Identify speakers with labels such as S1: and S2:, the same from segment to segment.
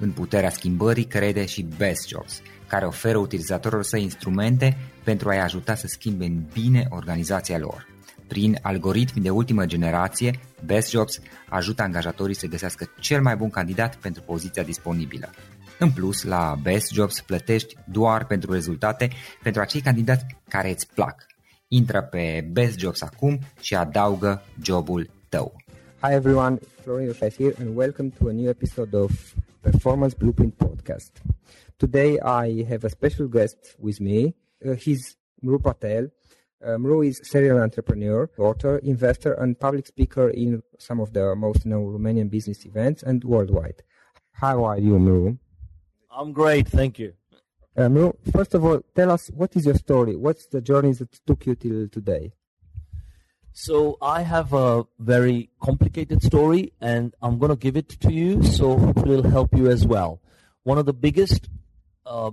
S1: În puterea schimbării crede și Best Jobs, care oferă utilizatorilor săi instrumente pentru a-i ajuta să schimbe în bine organizația lor. Prin algoritmi de ultimă generație, Best Jobs ajută angajatorii să găsească cel mai bun candidat pentru poziția disponibilă. În plus, la Best Jobs plătești doar pentru rezultate pentru acei candidați care îți plac. Intră pe Best Jobs acum și adaugă jobul tău. Hi everyone, Florian here and welcome to a new episode of Performance Blueprint podcast. Today I have a special guest with me. Uh, he's Mru Patel. Uh, Mru is serial entrepreneur, author, investor, and public speaker in some of the most known Romanian business events and worldwide. How are you, Mru?
S2: I'm great, thank you.
S1: Uh, Mru, first of all, tell us what is your story? What's the journey that took you till today?
S2: So I have a very complicated story and I'm going to give it to you so hopefully it'll help you as well. One of the biggest uh,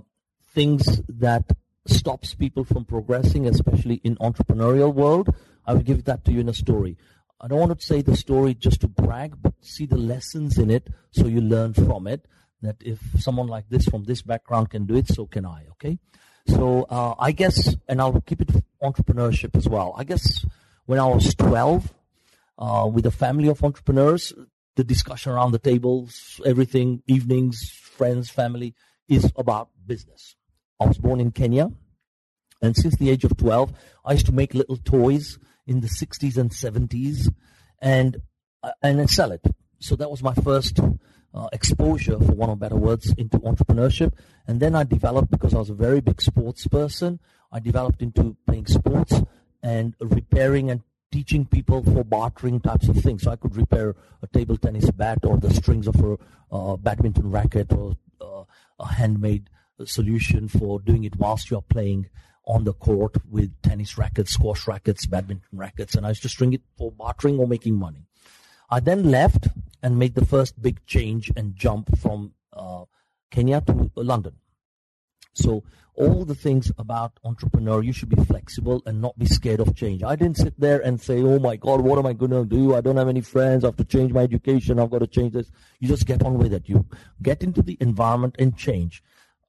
S2: things that stops people from progressing, especially in entrepreneurial world, I will give that to you in a story. I don't want to say the story just to brag, but see the lessons in it so you learn from it. That if someone like this from this background can do it, so can I, okay? So uh, I guess, and I'll keep it entrepreneurship as well. I guess when I was 12 uh, with a family of entrepreneurs. The discussion around the tables, everything, evenings, friends, family, is about business. I was born in Kenya, and since the age of 12, I used to make little toys in the 60s and 70s and uh, and sell it. So that was my first uh, exposure, for one of better words, into entrepreneurship. And then I developed, because I was a very big sports person, I developed into playing sports and repairing and teaching people for bartering types of things. So I could repair a table tennis bat or the strings of a uh, badminton racket or uh, a handmade solution for doing it whilst you're playing on the court with tennis rackets, squash rackets, badminton rackets, and I used to string it for bartering or making money. I then left and made the first big change and jump from uh, Kenya to London. So all the things about entrepreneur, you should be flexible and not be scared of change. I didn't sit there and say, "Oh my God, what am I going to do? I don't have any friends. I have to change my education. I've got to change this." You just get on with it. You get into the environment and change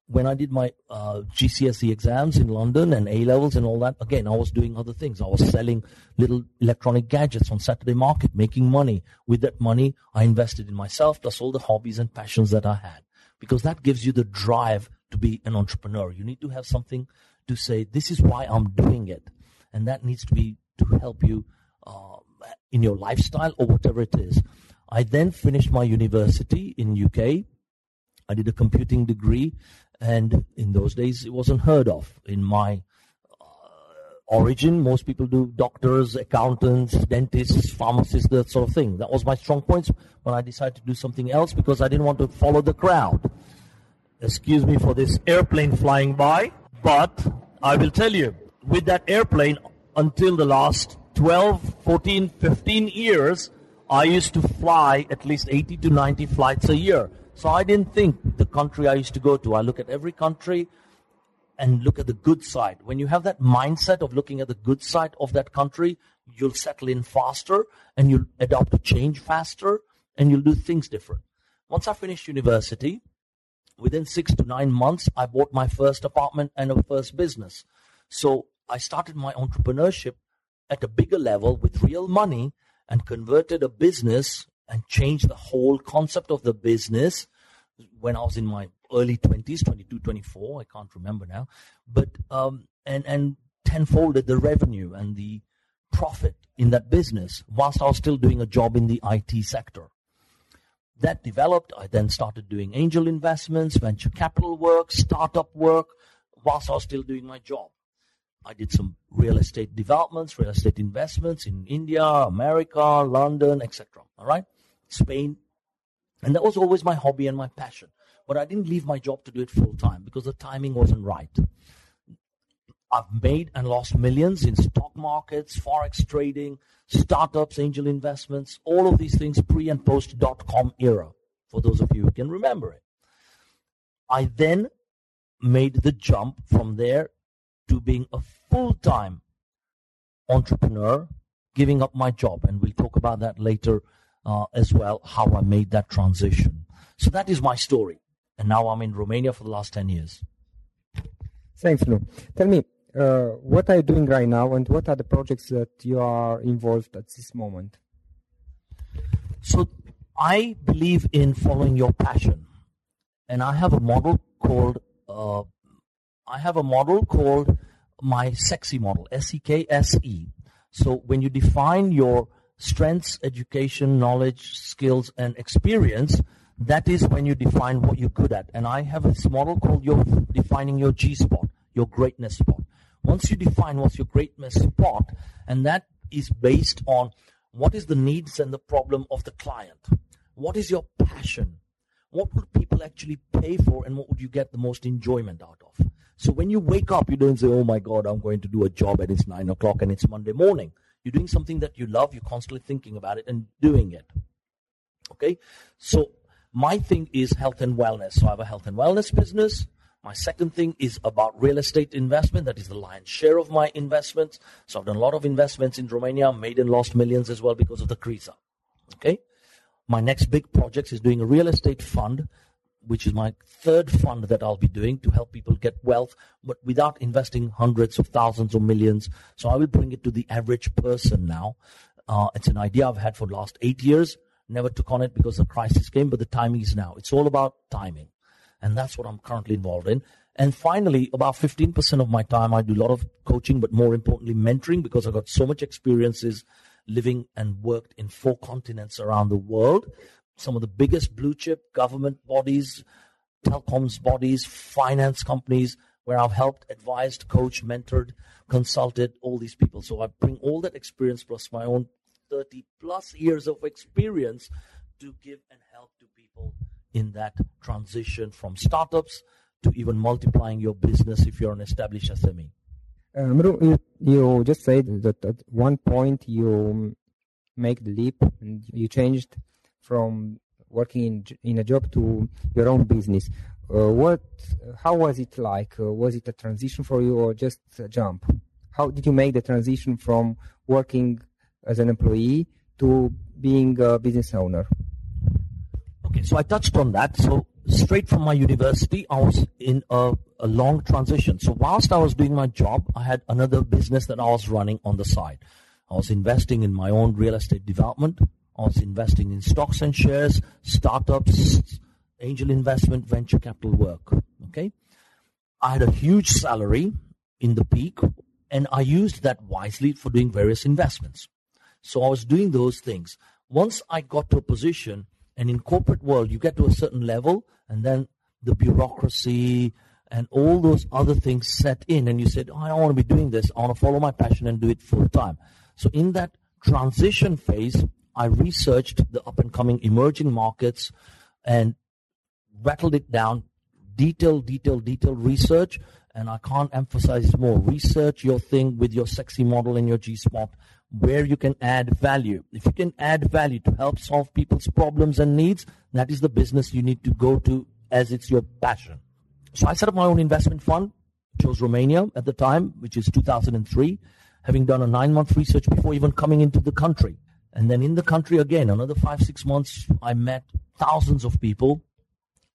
S2: when I did my uh, GCSE exams in London and A levels and all that, again, I was doing other things. I was selling little electronic gadgets on Saturday market, making money. With that money, I invested in myself, plus all the hobbies and passions that I had. Because that gives you the drive to be an entrepreneur. You need to have something to say, this is why I'm doing it. And that needs to be to help you uh, in your lifestyle or whatever it is. I then finished my university in UK. I did a computing degree and in those days it wasn't heard of in my uh, origin most people do doctors accountants dentists pharmacists that sort of thing that was my strong points when i decided to do something else because i didn't want to follow the crowd excuse me for this airplane flying by but i will tell you with that airplane until the last 12 14 15 years i used to fly at least 80 to 90 flights a year so I didn't think the country I used to go to. I look at every country and look at the good side. When you have that mindset of looking at the good side of that country, you'll settle in faster and you'll adopt a change faster and you'll do things different. Once I finished university, within six to nine months, I bought my first apartment and a first business. So I started my entrepreneurship at a bigger level with real money and converted a business and changed the whole concept of the business when I was in my early 20s, 22, 24, I can't remember now, but, um, and, and tenfolded the revenue and the profit in that business whilst I was still doing a job in the IT sector. That developed. I then started doing angel investments, venture capital work, startup work, whilst I was still doing my job. I did some real estate developments, real estate investments in India, America, London, etc. All right. Spain. And that was always my hobby and my passion. But I didn't leave my job to do it full time because the timing wasn't right. I've made and lost millions in stock markets, forex trading, startups, angel investments, all of these things pre and post dot com era, for those of you who can remember it. I then made the jump from there to being a full time entrepreneur, giving up my job. And we'll talk about that later uh, as well how I made that transition. So that is my story. And now I'm in Romania for the last 10 years.
S1: Thanks, Mru. Tell me, uh, what are you doing right now and what are the projects that you are involved at this moment?
S2: So I believe in following your passion. And I have a model called, uh, I have a model called my sexy model, S-E-K-S-E. So when you define your strengths, education, knowledge, skills, and experience, that is when you define what you're good at. And I have this model called your defining your G spot, your greatness spot. Once you define what's your greatness spot, and that is based on what is the needs and the problem of the client. What is your passion? What would people actually pay for and what would you get the most enjoyment out of? So when you wake up, you don't say, oh my God, I'm going to do a job and it's nine o'clock and it's Monday morning. You're doing something that you love, you're constantly thinking about it and doing it. Okay? So my thing is health and wellness. So I have a health and wellness business. My second thing is about real estate investment. That is the lion's share of my investments. So I've done a lot of investments in Romania, made and lost millions as well because of the Criza. Okay? My next big project is doing a real estate fund which is my third fund that I'll be doing to help people get wealth, but without investing hundreds of thousands or millions. So I will bring it to the average person now. Uh, it's an idea I've had for the last eight years. Never took on it because the crisis came, but the timing is now. It's all about timing. And that's what I'm currently involved in. And finally, about 15% of my time, I do a lot of coaching, but more importantly, mentoring because I've got so much experiences living and worked in four continents around the world some of the biggest blue chip government bodies, telecoms bodies, finance companies, where I've helped, advised, coached, mentored, consulted all these people. So I bring all that experience plus my own 30 plus years of experience to give and help in that transition from startups to even multiplying your business if you're an established SME.
S1: Um, you, you just said that at one point you make the leap and you changed from working in, in a job to your own business. Uh, what? How was it like? Uh, was it a transition for you or just a jump? How did you make the transition from working as an employee to being a business owner?
S2: Okay, so I touched on that. So straight from my university, I was in a, a long transition. So whilst I was doing my job, I had another business that I was running on the side. I was investing in my own real estate development. I was investing in stocks and shares, startups, angel investment, venture capital work. Okay. I had a huge salary in the peak and I used that wisely for doing various investments. So I was doing those things. Once I got to a position and in corporate world, you get to a certain level and then the bureaucracy and all those other things set in and you said, oh, I don't want to be doing this. I want to follow my passion and do it full time. So in that transition phase, I researched the up and coming emerging markets and rattled it down, detailed, detailed, detailed research. And I can't emphasize more. Research your thing with your sexy model and your G spot where you can add value. If you can add value to help solve people's problems and needs, that is the business you need to go to as it's your passion. So I set up my own investment fund, chose Romania at the time, which is 2003, having done a nine month research before even coming into the country. And then in the country again, another five, six months, I met thousands of people,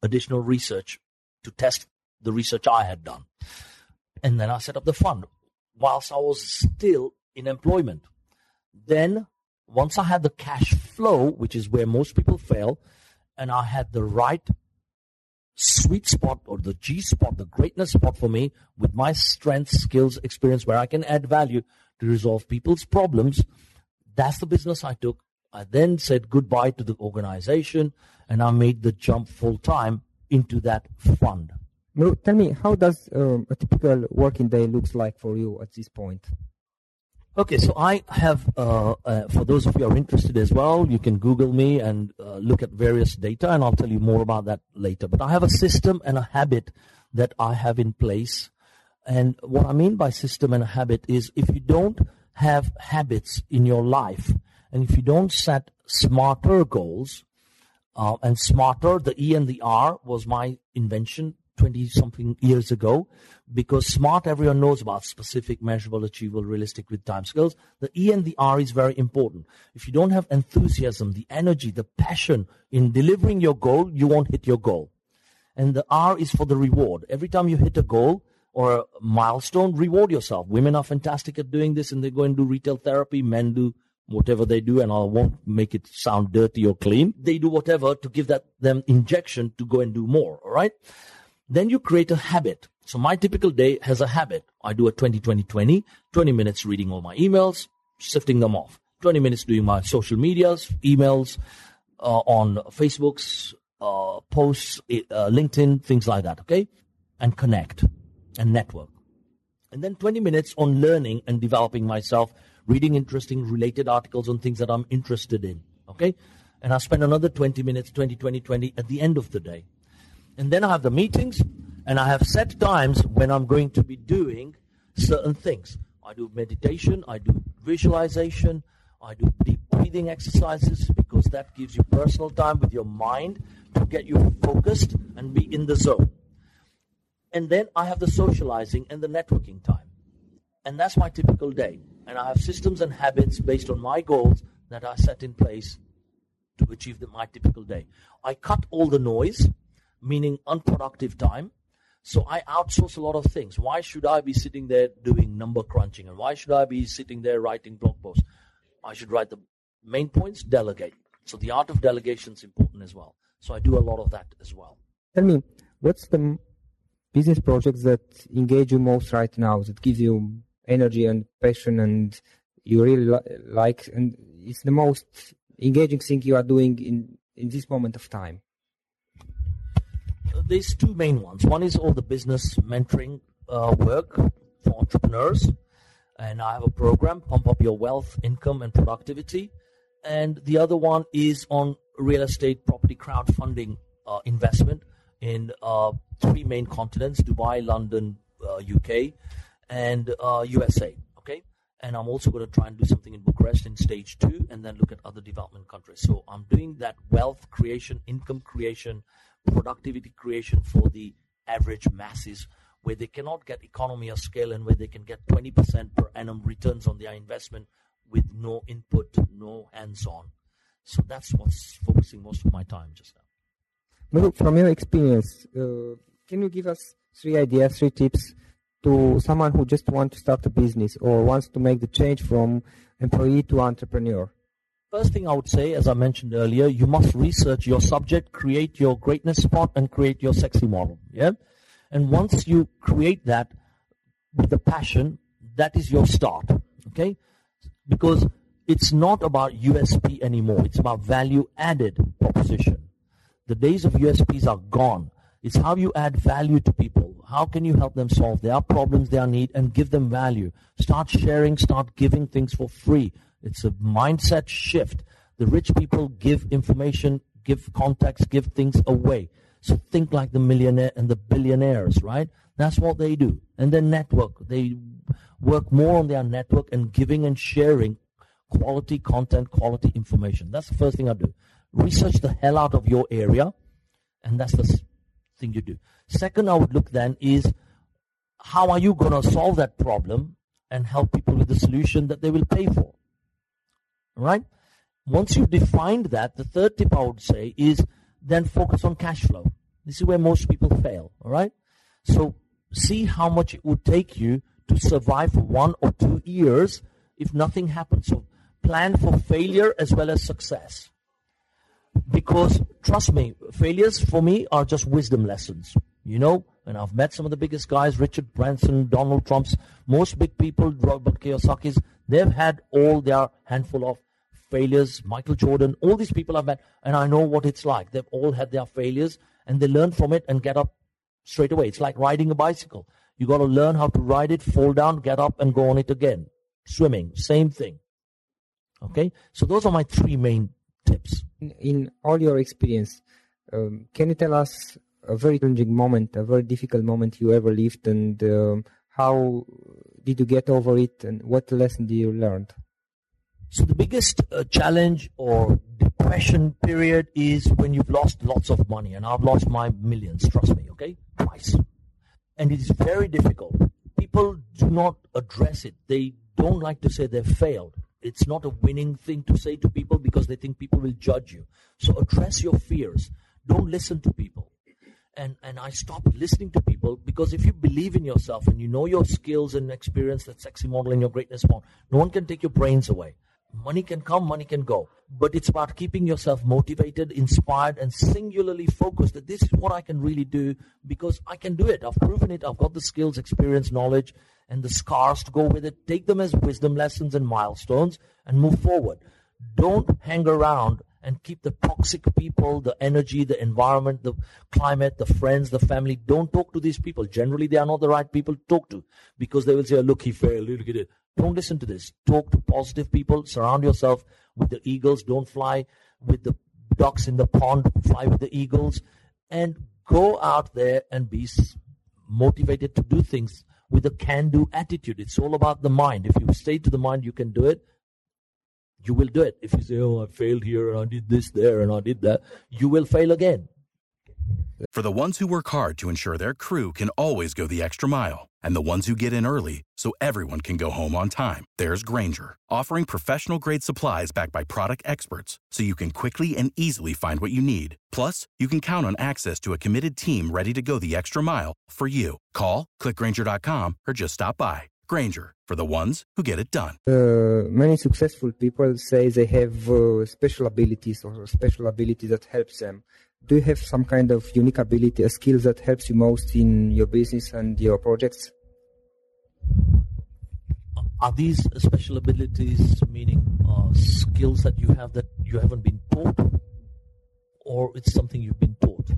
S2: additional research to test the research I had done. And then I set up the fund whilst I was still in employment. Then, once I had the cash flow, which is where most people fail, and I had the right sweet spot or the G spot, the greatness spot for me with my strengths, skills, experience, where I can add value to resolve people's problems. That's the business I took. I then said goodbye to the organization and I made the jump full time into that fund.
S1: Now, Tell me, how does um, a typical working day looks like for you at this point?
S2: Okay, so I have, uh, uh, for those of you who are interested as well, you can Google me and uh, look at various data, and I'll tell you more about that later. But I have a system and a habit that I have in place. And what I mean by system and a habit is if you don't have habits in your life, and if you don't set smarter goals, uh, and smarter, the E and the R was my invention 20 something years ago because smart everyone knows about specific measurable achievable realistic with time skills the e and the r is very important. If you don't have enthusiasm the energy the passion in delivering your goal you won't hit your goal. And the r is for the reward. Every time you hit a goal or a milestone reward yourself. Women are fantastic at doing this and they go and do retail therapy. Men do whatever they do and i won't make it sound dirty or clean. They do whatever to give that them injection to go and do more all right then you create a habit. So my typical day has a habit. I do a 20, 20, 20, 20 minutes reading all my emails, sifting them off. 20 minutes doing my social medias, emails, uh, on Facebook's, uh, posts, uh, LinkedIn, things like that. Okay. And connect and network. And then 20 minutes on learning and developing myself, reading interesting related articles on things that I'm interested in. Okay. And I spend another 20 minutes, 20, 20, 20 at the end of the day. And then I have the meetings, and I have set times when I'm going to be doing certain things. I do meditation, I do visualization, I do deep breathing exercises because that gives you personal time with your mind to get you focused and be in the zone. And then I have the socializing and the networking time. And that's my typical day. And I have systems and habits based on my goals that I set in place to achieve the, my typical day. I cut all the noise meaning unproductive time. So I outsource a lot of things. Why should I be sitting there doing number crunching? And why should I be sitting there writing blog posts? I should write the main points, delegate. So the art of delegation is important as well. So I do a lot of that as well.
S1: Tell me, what's the business projects that engage you most right now, that gives you energy and passion and you really li- like, and it's the most engaging thing you are doing in in this moment of time?
S2: There's two main ones. One is all the business mentoring uh, work for entrepreneurs, and I have a program, Pump Up Your Wealth, Income, and Productivity. And the other one is on real estate property crowdfunding uh, investment in uh, three main continents Dubai, London, UK, uh, and USA. Uh, okay. And I'm also going to try and do something in Bucharest in stage two and then look at other development countries. So I'm doing that wealth creation, income creation, productivity creation for the average masses where they cannot get economy of scale and where they can get 20% per annum returns on their investment with no input, no hands on. So that's what's focusing most of my time just now.
S1: Look, from your experience, uh, can you give us three ideas, three tips to someone who just wants to start a business or wants to make the change from employee to entrepreneur?
S2: First thing I would say, as I mentioned earlier, you must research your subject, create your greatness spot, and create your sexy model. Yeah? And once you create that with the passion, that is your start. Okay? Because it's not about USP anymore. It's about value added proposition. The days of USPs are gone. It's how you add value to people. How can you help them solve their problems, their need, and give them value? Start sharing, start giving things for free. It's a mindset shift. The rich people give information, give contacts, give things away. So think like the millionaire and the billionaires, right? That's what they do. And then network. They work more on their network and giving and sharing quality content, quality information. That's the first thing I do. Research the hell out of your area, and that's the thing you do. Second, I would look then is how are you going to solve that problem and help people with the solution that they will pay for? Right? Once you've defined that, the third tip I would say is then focus on cash flow. This is where most people fail. All right? So see how much it would take you to survive for one or two years if nothing happens. So plan for failure as well as success. Because trust me, failures for me are just wisdom lessons. You know, and I've met some of the biggest guys, Richard Branson, Donald Trump's, most big people, Robert Kiyosaki's, they've had all their handful of failures, Michael Jordan, all these people I've met, and I know what it's like. They've all had their failures and they learn from it and get up straight away. It's like riding a bicycle. You got to learn how to ride it, fall down, get up, and go on it again. Swimming, same thing. Okay, so those are my three main tips.
S1: In all your experience, um, can you tell us a very challenging moment, a very difficult moment you ever lived, and um, how did you get over it, and what lesson did you learn?
S2: So the biggest uh, challenge or depression period is when you've lost lots of money, and I've lost my millions. Trust me, okay, twice, and it is very difficult. People do not address it. They don't like to say they've failed it's not a winning thing to say to people because they think people will judge you. So address your fears. Don't listen to people. And and I stopped listening to people because if you believe in yourself and you know your skills and experience, that sexy model and your greatness bond, no one can take your brains away. Money can come, money can go. But it's about keeping yourself motivated, inspired, and singularly focused that this is what I can really do because I can do it. I've proven it. I've got the skills, experience, knowledge, and the scars to go with it. Take them as wisdom lessons and milestones and move forward. Don't hang around and keep the toxic people, the energy, the environment, the climate, the friends, the family. Don't talk to these people. Generally, they are not the right people to talk to because they will say, look, he failed. Look at it. Don't listen to this. Talk to positive people. Surround yourself with the eagles. Don't fly with the ducks in the pond. Fly with the eagles. And go out there and be motivated to do things with a can do attitude. It's all about the mind. If you stay to the mind, you can do it. You will do it. If you say, oh, I failed here and I did this there and I did that, you will fail again.
S3: For the ones who work hard to ensure their crew can always go the extra mile and the ones who get in early so everyone can go home on time, there's Grainger, offering professional grade supplies backed by product experts so you can quickly and easily find what you need. Plus, you can count on access to a committed team ready to go the extra mile for you. Call, clickgrainger.com, or just stop by. Grainger, for the ones who get it done.
S1: Uh, many successful people say they have uh, special abilities or special ability that helps them do you have some kind of unique ability, a skill that helps you most in your business and your projects?
S2: Are these special abilities meaning uh, skills that you have that you haven't been taught, or it's something you've been taught?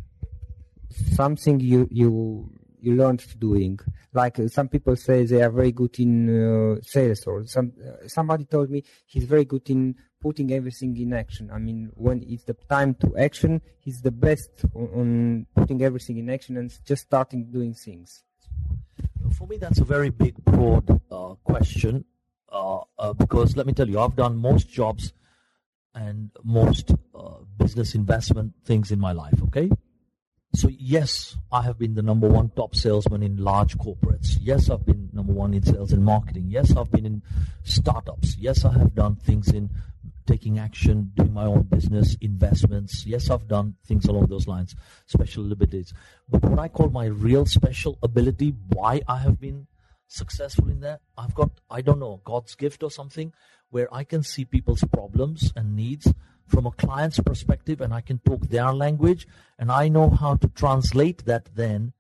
S1: Something you you you learned doing. Like uh, some people say they are very good in uh, sales, or some uh, somebody told me he's very good in putting everything in action. I mean, when it's the time to action, he's the best on, on putting everything in action and just starting doing things.
S2: For me, that's a very big, broad uh, question uh, because let me tell you, I've done most jobs and most business investment things in my life. Okay, so yes, I have been the number one top salesman in large corporates. Yes, I've been number one in sales and marketing. Yes, I've been in startups. Yes, I have done things in taking action, doing my own business, investments. Yes, I've done things along those lines, special abilities. But what I call my real special ability, why I have been successful in that, I've got, I don't know, God's gift or something, where I can see people's problems and needs from a client's perspective and I can talk their language and I know how to translate that then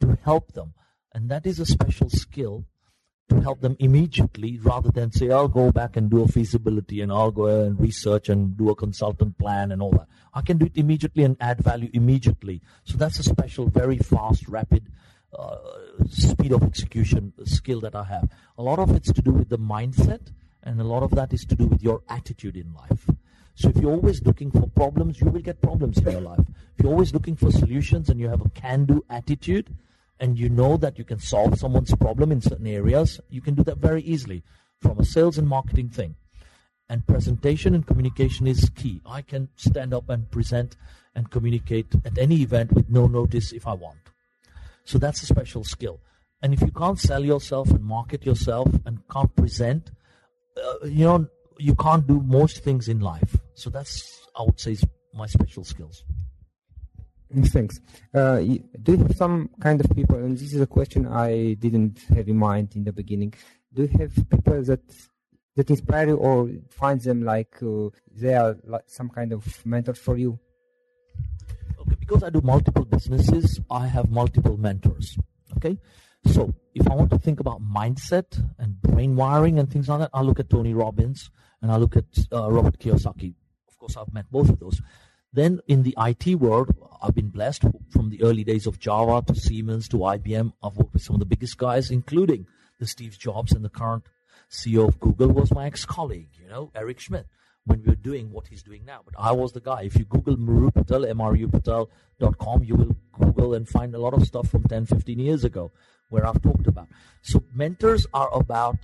S2: to help them. And that is a special skill to help them immediately rather than say, I'll go back and do a feasibility and I'll go and research and do a consultant plan and all that. I can do it immediately and add value immediately. So that's a special, very fast, rapid uh, speed of execution skill that I have. A lot of it's to do with the mindset and a lot of that is to do with your attitude in life. So if you're always looking for problems, you will get problems in your life. If you're always looking for solutions and you have a can-do attitude, and you know that you can solve someone's problem in certain areas, you can do that very easily from a sales and marketing thing. And presentation and communication is key. I can stand up and present and communicate at any event with no notice if I want. So that's a special skill. And if you can't sell yourself and market yourself and can't present, uh, you know, you can't do most things in life. So that's, I would say, my special skills.
S1: Thanks. Uh, do you have some kind of people, and this is a question I didn't have in mind in the beginning. Do you have people that that inspire you, or find them like uh, they are like some kind of mentor for you?
S2: Okay, because I do multiple businesses, I have multiple mentors. Okay, so if I want to think about mindset and brain wiring and things like that, I look at Tony Robbins and I look at uh, Robert Kiyosaki. Course, I've met both of those. Then in the IT world, I've been blessed from the early days of Java to Siemens to IBM. I've worked with some of the biggest guys, including the Steve Jobs and the current CEO of Google was my ex-colleague, you know, Eric Schmidt, when we were doing what he's doing now. But I was the guy. If you Google Mru Patel, mrupatel.com, you will Google and find a lot of stuff from 10, 15 years ago where I've talked about. So mentors are about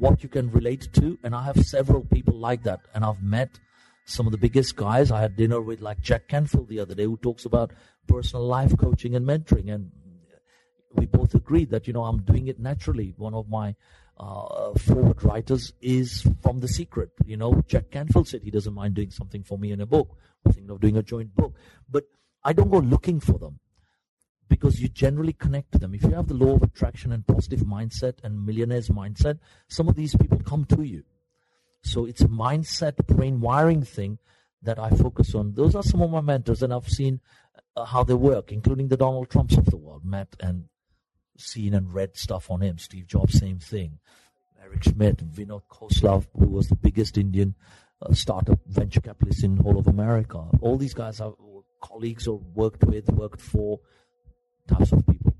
S2: what you can relate to. And I have several people like that. And I've met – some of the biggest guys. I had dinner with like Jack Canfield the other day, who talks about personal life coaching and mentoring, and we both agreed that you know I'm doing it naturally. One of my uh, forward writers is from The Secret. You know, Jack Canfield said he doesn't mind doing something for me in a book. We're thinking of doing a joint book, but I don't go looking for them because you generally connect to them. If you have the law of attraction and positive mindset and millionaires mindset, some of these people come to you. So it's a mindset, brain wiring thing that I focus on. Those are some of my mentors, and I've seen uh, how they work, including the Donald Trumps of the world, met and seen and read stuff on him. Steve Jobs, same thing. Eric Schmidt, Vinod Khosla, who was the biggest Indian uh, startup venture capitalist in whole of America. All these guys are colleagues or worked with, worked for types of people.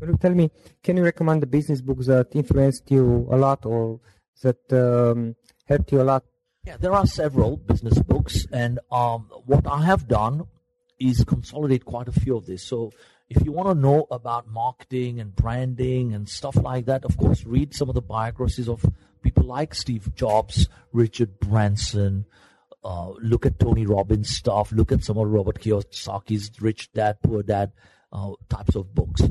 S1: You tell me, can you recommend the business books that influenced you a lot or that um, helped you a lot?
S2: Yeah, there are several business books, and um, what I have done is consolidate quite a few of these. So if you want to know about marketing and branding and stuff like that, of course, read some of the biographies of people like Steve Jobs, Richard Branson. Uh, look at Tony Robbins stuff. Look at some of Robert Kiyosaki's Rich Dad, Poor Dad uh, types of books.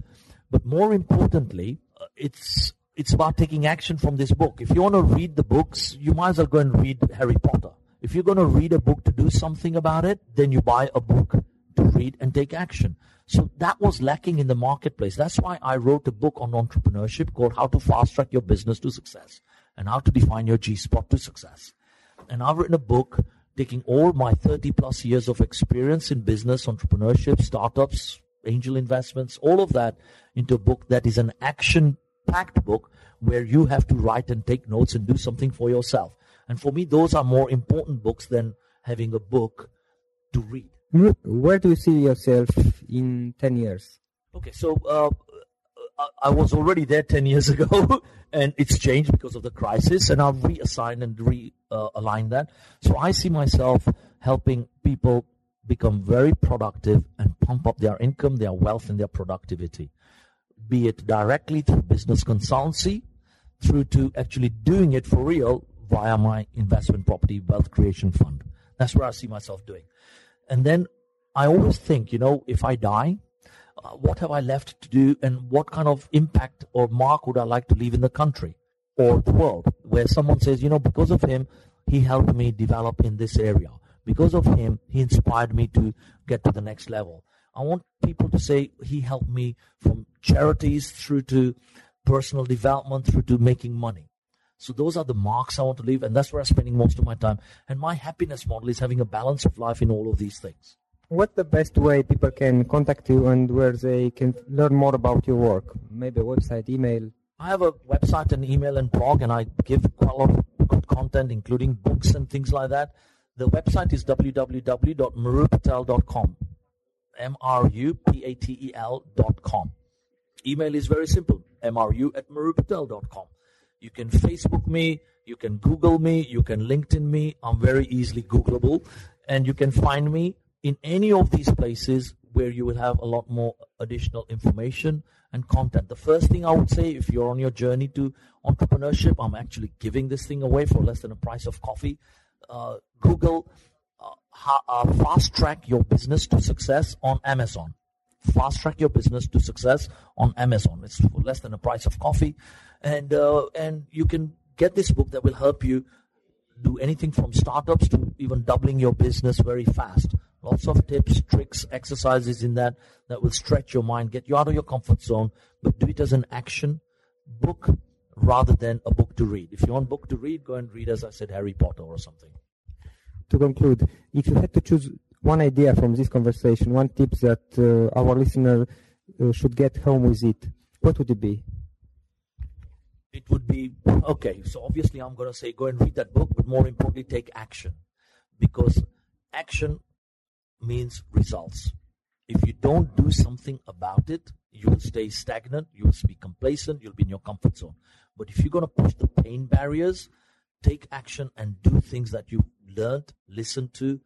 S2: But more importantly, uh, it's it's about taking action from this book. If you want to read the books, you might as well go and read Harry Potter. If you're going to read a book to do something about it, then you buy a book to read and take action. So that was lacking in the marketplace. That's why I wrote a book on entrepreneurship called How to Fast Track Your Business to Success and How to Define Your G Spot to Success. And I've written a book taking all my 30 plus years of experience in business, entrepreneurship, startups, angel investments, all of that into a book that is an action packed book where you have to write and take notes and do something for yourself. And for me, those are more important books than having a book to read.
S1: Where do you see yourself in 10 years?
S2: Okay, so uh, I was already there 10 years ago and it's changed because of the crisis and I've reassigned and realigned uh, that. So I see myself helping people become very productive and pump up their income, their wealth and their productivity, be it directly through business consultancy, through to actually doing it for real via my investment property wealth creation fund. That's where I see myself doing. And then I always think, you know, if I die, uh, what have I left to do and what kind of impact or mark would I like to leave in the country or the world where someone says, you know, because of him, he helped me develop in this area. Because of him, he inspired me to get to the next level. I want people to say he helped me from charities through to personal development through to making money. So those are the marks I want to leave, and that's where I'm spending most of my time. And my happiness model is having a balance of life in all of these things.
S1: What's the best way people can contact you and where they can learn more about your work? Maybe a website, email?
S2: I have a website and email and blog, and I give quite a lot of good content, including books and things like that. The website is www.mrupatel.com. M-R-U-P-A-T-E-L.com. Email is very simple, mru at mrupatel.com. You can Facebook me, you can Google me, you can LinkedIn me. I'm very easily Googleable. And you can find me in any of these places where you will have a lot more additional information and content. The first thing I would say, if you're on your journey to entrepreneurship, I'm actually giving this thing away for less than a price of coffee. Uh, Google uh, fast track your business to success on Amazon. Fast track your business to success on Amazon. It's for less than the price of coffee, and uh, and you can get this book that will help you do anything from startups to even doubling your business very fast. Lots of tips, tricks, exercises in that that will stretch your mind, get you out of your comfort zone, but do it as an action book rather than a book to read. If you want book to read, go and read, as I said, Harry Potter or something.
S1: To conclude, if you had to choose one idea from this conversation, one tip that uh, our listener uh, should get home with it, what would it be?
S2: It would be okay. So obviously, I'm going to say go and read that book, but more importantly, take action because action means results. If you don't do something about it, you will stay stagnant, you will be complacent, you'll be in your comfort zone. But if you're going to push the pain barriers, take action and do things that you learned, listened to,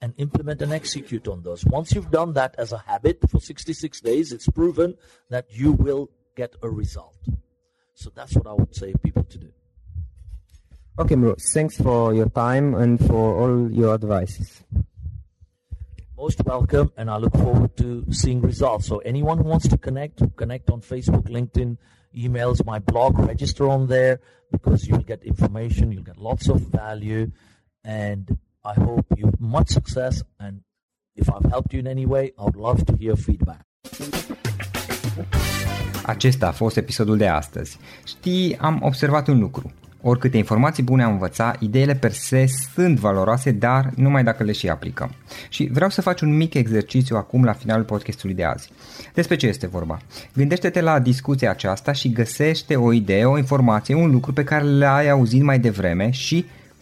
S2: and implement and execute on those. Once you've done that as a habit for 66 days, it's proven that you will get a result. So that's what I would say people to do.
S1: Okay, Mru, thanks for your time and for all your advices
S2: most welcome and I look forward to seeing results. So anyone who wants to connect, connect on Facebook, LinkedIn, emails, my blog, register on there because you'll get information, you'll get lots of value and I hope you much success and if I've helped you in any way, I would love to hear feedback.
S1: Acesta a fost episodul de astăzi. Știi, am observat un lucru. Oricâte informații bune am învățat, ideile per se sunt valoroase, dar numai dacă le și aplicăm. Și vreau să faci un mic exercițiu acum la finalul podcastului de azi. Despre ce este vorba? Gândește-te la discuția aceasta și găsește o idee, o informație, un lucru pe care l-ai auzit mai devreme și,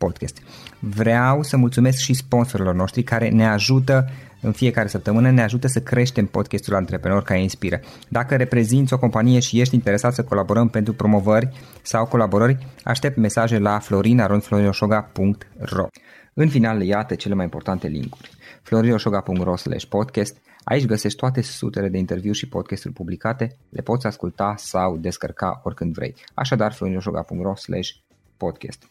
S1: podcast. Vreau să mulțumesc și sponsorilor noștri care ne ajută în fiecare săptămână ne ajută să creștem podcastul Antreprenor care inspiră. Dacă reprezinți o companie și ești interesat să colaborăm pentru promovări sau colaborări, aștept mesaje la florinarondflorinoșoga.ro În final, iată cele mai importante linkuri. florinoșoga.ro podcast Aici găsești toate sutele de interviuri și podcasturi publicate, le poți asculta sau descărca oricând vrei. Așadar, florinoșoga.ro podcast.